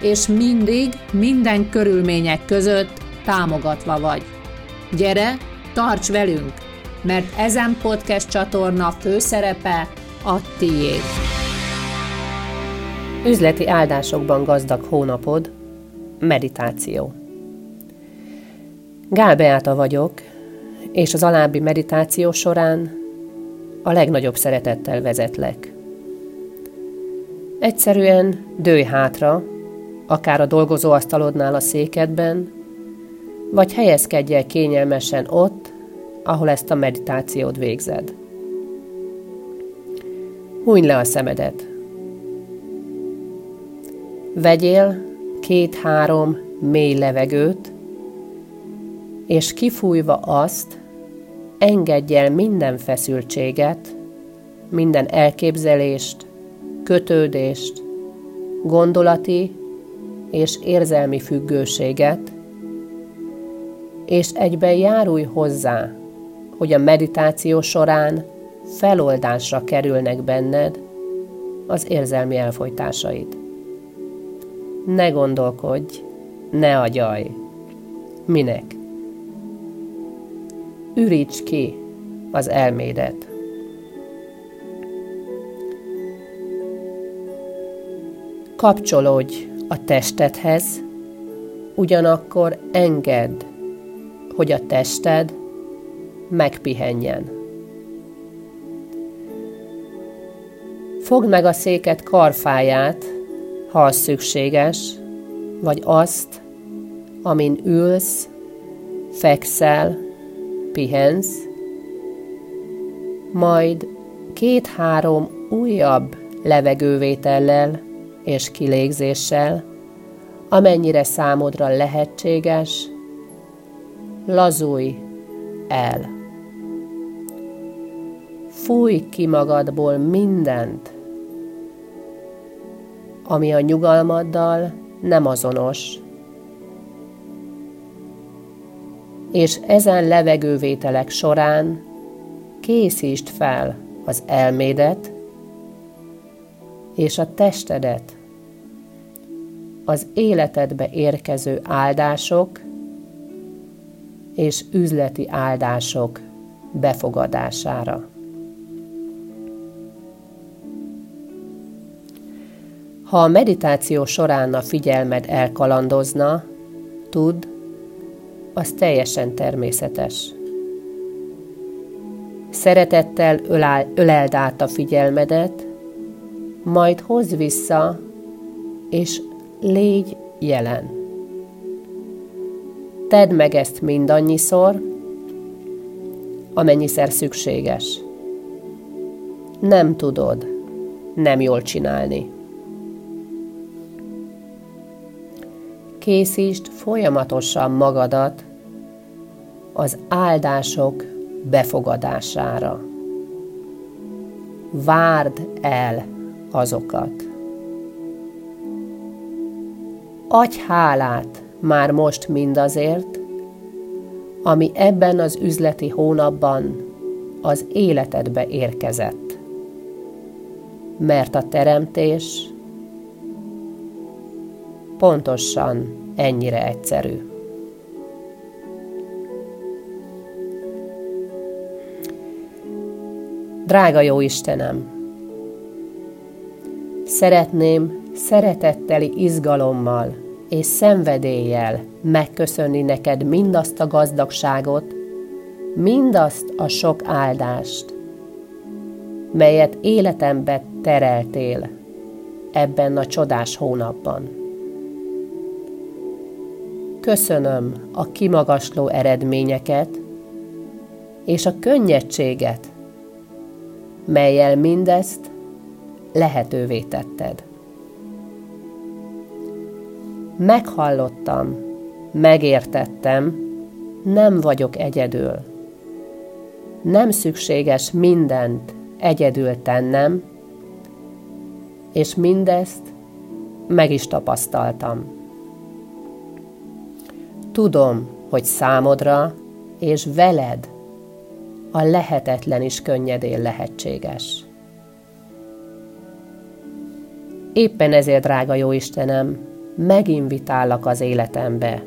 és mindig, minden körülmények között támogatva vagy. Gyere, tarts velünk, mert ezen podcast csatorna főszerepe a tiéd. Üzleti áldásokban gazdag hónapod, meditáció. Gál Beáta vagyok, és az alábbi meditáció során a legnagyobb szeretettel vezetlek. Egyszerűen dőj hátra, akár a dolgozóasztalodnál a székedben, vagy helyezkedj el kényelmesen ott, ahol ezt a meditációt végzed. Hújj le a szemedet. Vegyél két-három mély levegőt, és kifújva azt, engedj el minden feszültséget, minden elképzelést, kötődést, gondolati és érzelmi függőséget, és egyben járulj hozzá, hogy a meditáció során feloldásra kerülnek benned az érzelmi elfolytásaid. Ne gondolkodj, ne agyalj. Minek? Üríts ki az elmédet. Kapcsolódj a testedhez, ugyanakkor engedd, hogy a tested megpihenjen. Fogd meg a széket karfáját, ha az szükséges, vagy azt, amin ülsz, fekszel, pihensz, majd két-három újabb levegővétellel és kilégzéssel, amennyire számodra lehetséges, lazulj el. Fújj ki magadból mindent, ami a nyugalmaddal nem azonos, és ezen levegővételek során készítsd fel az elmédet és a testedet az életedbe érkező áldások és üzleti áldások befogadására. Ha a meditáció során a figyelmed elkalandozna, tudd, az teljesen természetes. Szeretettel öleld át a figyelmedet, majd hozz vissza, és légy jelen. Tedd meg ezt mindannyiszor, amennyiszer szükséges. Nem tudod nem jól csinálni. Készítsd folyamatosan magadat az áldások befogadására. Várd el azokat. Adj hálát már most mindazért, ami ebben az üzleti hónapban az életedbe érkezett. Mert a teremtés pontosan ennyire egyszerű. Drága jó Istenem! Szeretném szeretetteli izgalommal és szenvedéllyel megköszönni neked mindazt a gazdagságot, mindazt a sok áldást, melyet életembe tereltél ebben a csodás hónapban. Köszönöm a kimagasló eredményeket és a könnyedséget, melyel mindezt lehetővé tetted. Meghallottam, megértettem, nem vagyok egyedül. Nem szükséges mindent egyedül tennem, és mindezt meg is tapasztaltam. Tudom, hogy számodra és veled a lehetetlen is könnyedén lehetséges. Éppen ezért, drága jó Istenem, meginvitállak az életembe.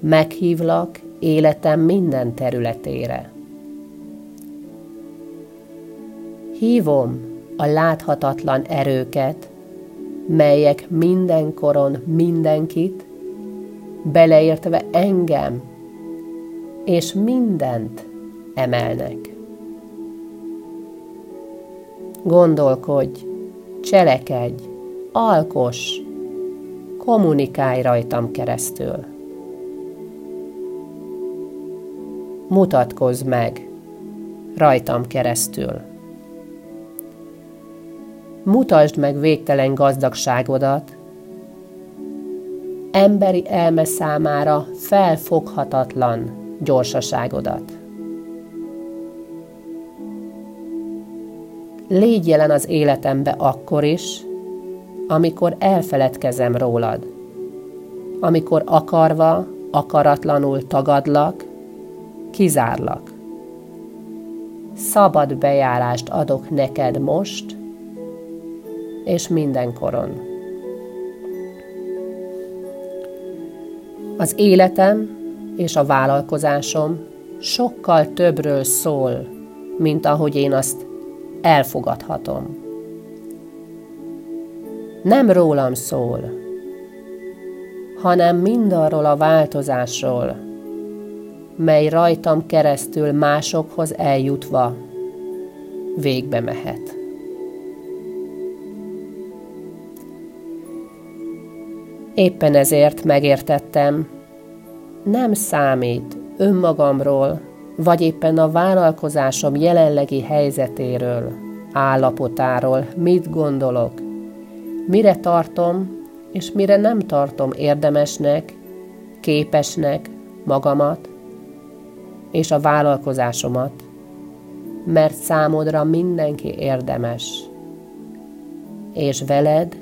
Meghívlak életem minden területére. Hívom a láthatatlan erőket, melyek mindenkoron mindenkit, beleértve engem, és mindent emelnek. Gondolkodj, cselekedj, alkos, kommunikálj rajtam keresztül. Mutatkozz meg rajtam keresztül. Mutasd meg végtelen gazdagságodat, emberi elme számára felfoghatatlan gyorsaságodat. Légy jelen az életembe akkor is, amikor elfeledkezem rólad, amikor akarva, akaratlanul tagadlak, kizárlak. Szabad bejárást adok neked most, és mindenkoron. Az életem és a vállalkozásom sokkal többről szól, mint ahogy én azt elfogadhatom. Nem rólam szól, hanem mindarról a változásról, mely rajtam keresztül másokhoz eljutva végbe mehet. Éppen ezért megértettem, nem számít önmagamról, vagy éppen a vállalkozásom jelenlegi helyzetéről, állapotáról, mit gondolok, mire tartom, és mire nem tartom érdemesnek, képesnek magamat és a vállalkozásomat, mert számodra mindenki érdemes, és veled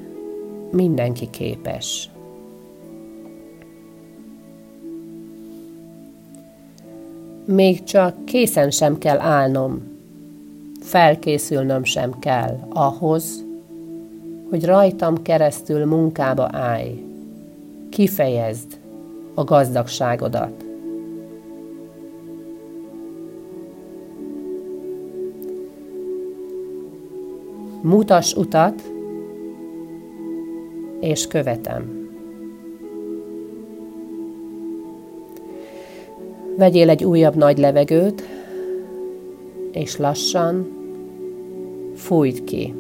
mindenki képes. Még csak készen sem kell állnom, felkészülnöm sem kell ahhoz, hogy rajtam keresztül munkába állj, kifejezd a gazdagságodat. Mutas utat, és követem. Vegyél egy újabb nagy levegőt, és lassan fújt ki.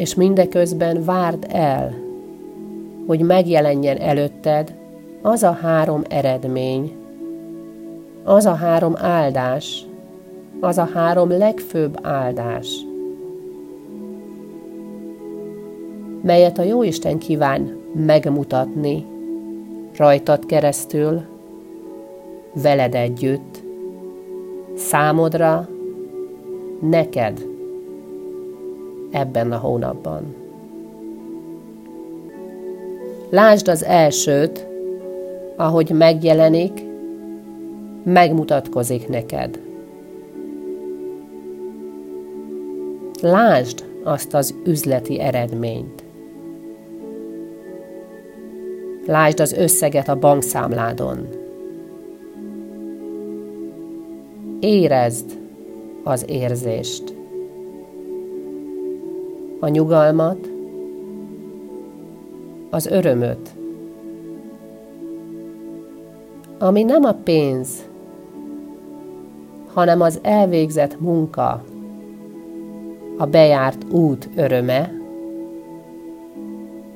És mindeközben várd el, hogy megjelenjen előtted az a három eredmény, az a három áldás, az a három legfőbb áldás, melyet a Jóisten kíván megmutatni rajtad keresztül, veled együtt, számodra, neked ebben a hónapban. Lásd az elsőt, ahogy megjelenik, megmutatkozik neked. Lásd azt az üzleti eredményt. Lásd az összeget a bankszámládon. Érezd az érzést. A nyugalmat, az örömöt, ami nem a pénz, hanem az elvégzett munka, a bejárt út öröme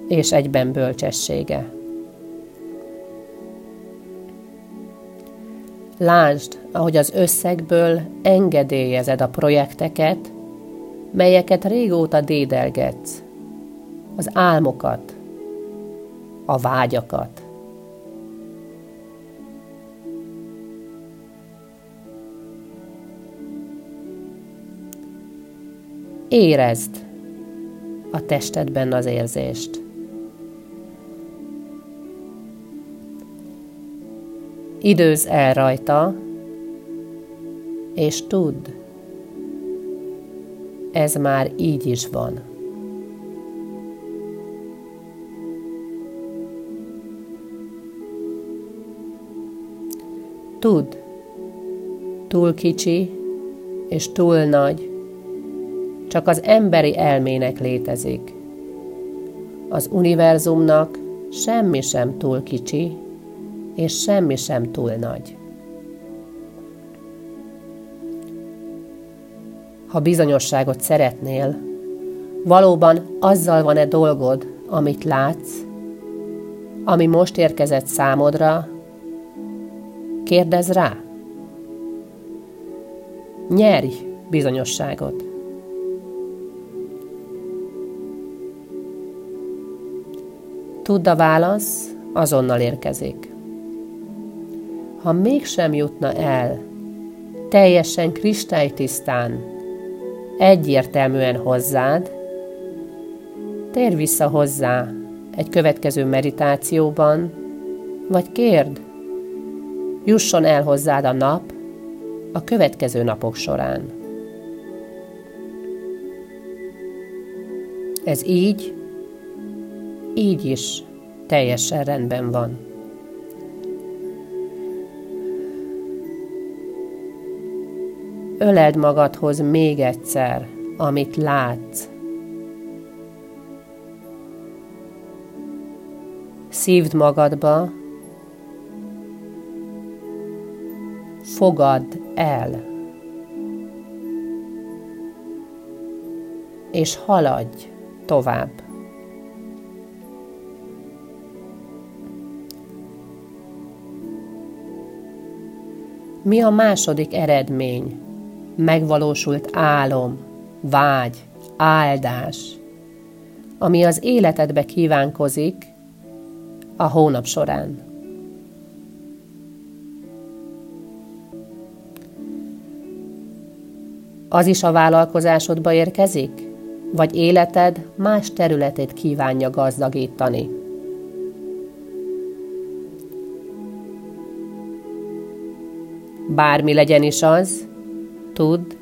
és egyben bölcsessége. Lásd, ahogy az összegből engedélyezed a projekteket, melyeket régóta dédelgetsz, az álmokat, a vágyakat. Érezd a testedben az érzést. Időz el rajta, és tudd, ez már így is van. Tudd, túl kicsi és túl nagy, csak az emberi elmének létezik. Az univerzumnak semmi sem túl kicsi, és semmi sem túl nagy. Ha bizonyosságot szeretnél, valóban azzal van-e dolgod, amit látsz, ami most érkezett számodra, kérdez rá. Nyerj bizonyosságot. Tudd a válasz, azonnal érkezik. Ha mégsem jutna el, teljesen kristálytisztán, egyértelműen hozzád, térj vissza hozzá egy következő meditációban, vagy kérd, jusson el hozzád a nap a következő napok során. Ez így így is teljesen rendben van. Öleld magadhoz még egyszer, amit látsz. Szívd magadba, fogadd el, és haladj tovább. Mi a második eredmény? Megvalósult álom, vágy, áldás, ami az életedbe kívánkozik a hónap során. Az is a vállalkozásodba érkezik? Vagy életed más területét kívánja gazdagítani? Bármi legyen is az, tudd,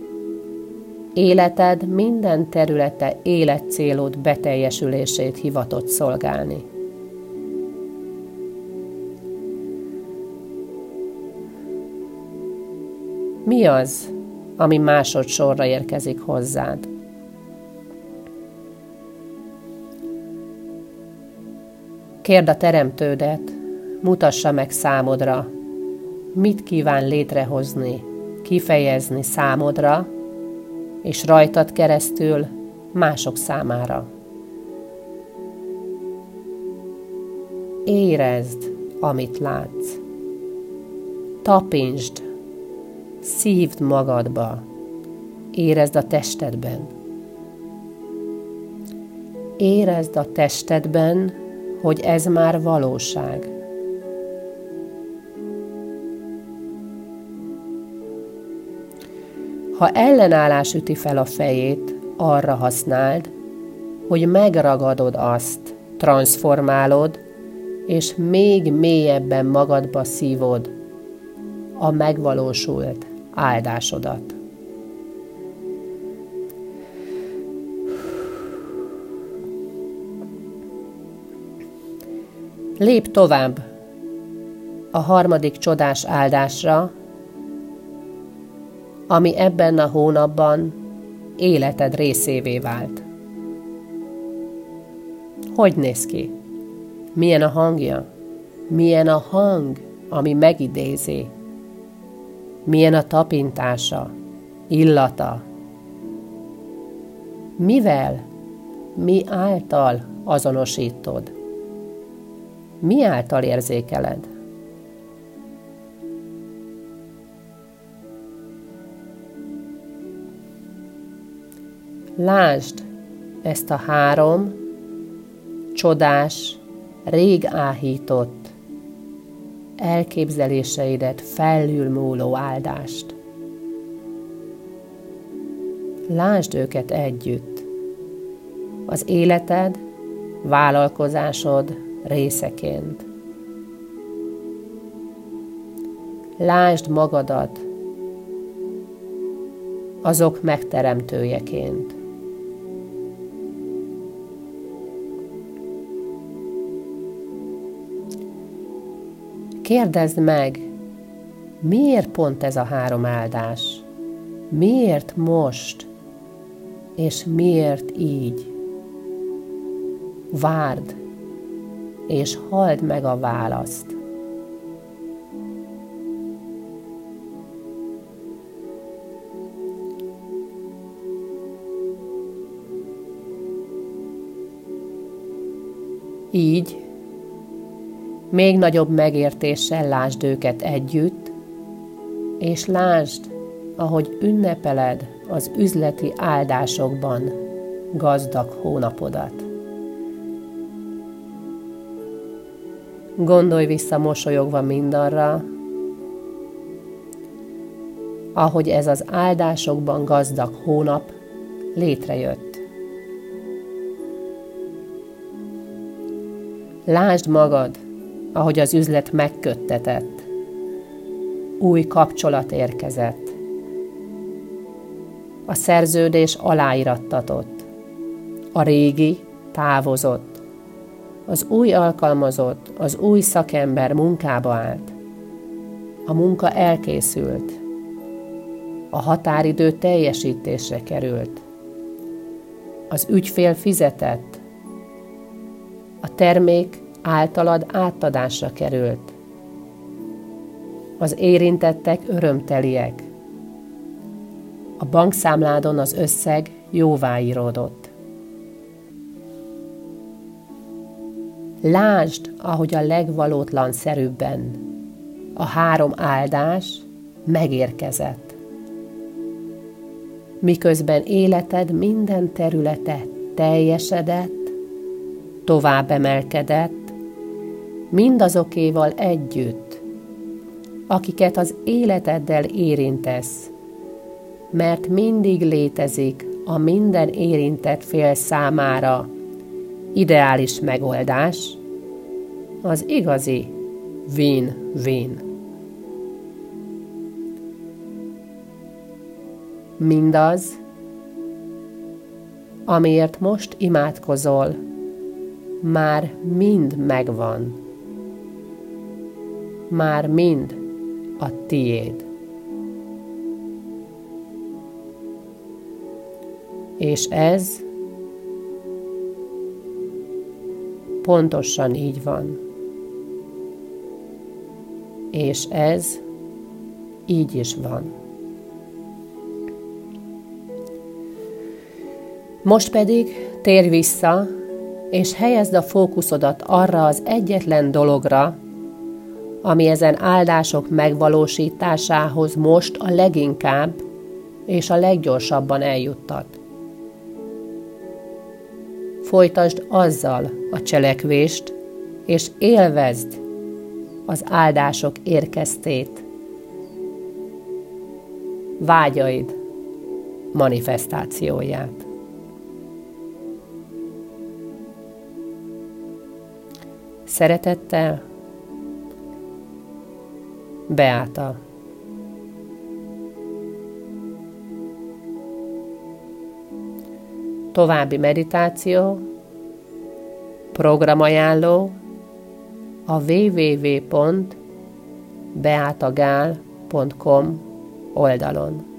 életed minden területe életcélod beteljesülését hivatott szolgálni. Mi az, ami másodszorra érkezik hozzád? Kérd a teremtődet, mutassa meg számodra, mit kíván létrehozni, kifejezni számodra, és rajtad keresztül mások számára. Érezd, amit látsz. Tapinsd, szívd magadba, érezd a testedben. Érezd a testedben, hogy ez már valóság. Ha ellenállás üti fel a fejét, arra használd, hogy megragadod azt, transformálod, és még mélyebben magadba szívod a megvalósult áldásodat. Lép tovább a harmadik csodás áldásra, ami ebben a hónapban életed részévé vált. Hogy néz ki? Milyen a hangja? Milyen a hang, ami megidézi? Milyen a tapintása, illata? Mivel, mi által azonosítod? Mi által érzékeled? Lásd ezt a három csodás rég áhított, elképzeléseidet felülmúló áldást. Lásd őket együtt, az életed, vállalkozásod részeként. Lásd magadat azok megteremtőjeként. Kérdezd meg, miért pont ez a három áldás? Miért most? És miért így? Várd, és halld meg a választ. Így még nagyobb megértéssel lásd őket együtt, és lásd, ahogy ünnepeled az üzleti áldásokban gazdag hónapodat. Gondolj vissza mosolyogva mindarra, ahogy ez az áldásokban gazdag hónap létrejött. Lásd magad, ahogy az üzlet megköttetett. Új kapcsolat érkezett. A szerződés aláírattatott. A régi távozott. Az új alkalmazott, az új szakember munkába állt. A munka elkészült. A határidő teljesítésre került. Az ügyfél fizetett. A termék általad átadásra került. Az érintettek örömteliek. A bankszámládon az összeg jóváíródott. Lásd, ahogy a legvalótlan szerűbben a három áldás megérkezett. Miközben életed minden területe teljesedett, tovább emelkedett, mindazokéval együtt, akiket az életeddel érintesz, mert mindig létezik a minden érintett fél számára ideális megoldás, az igazi win-win. Mindaz, amiért most imádkozol, már mind megvan már mind a tiéd. És ez pontosan így van. És ez így is van. Most pedig térj vissza, és helyezd a fókuszodat arra az egyetlen dologra, ami ezen áldások megvalósításához most a leginkább és a leggyorsabban eljuttat. Folytasd azzal a cselekvést, és élvezd az áldások érkeztét. Vágyaid manifestációját. Szeretettel Beáta. További meditáció, programajánló a www.beatagál.com oldalon.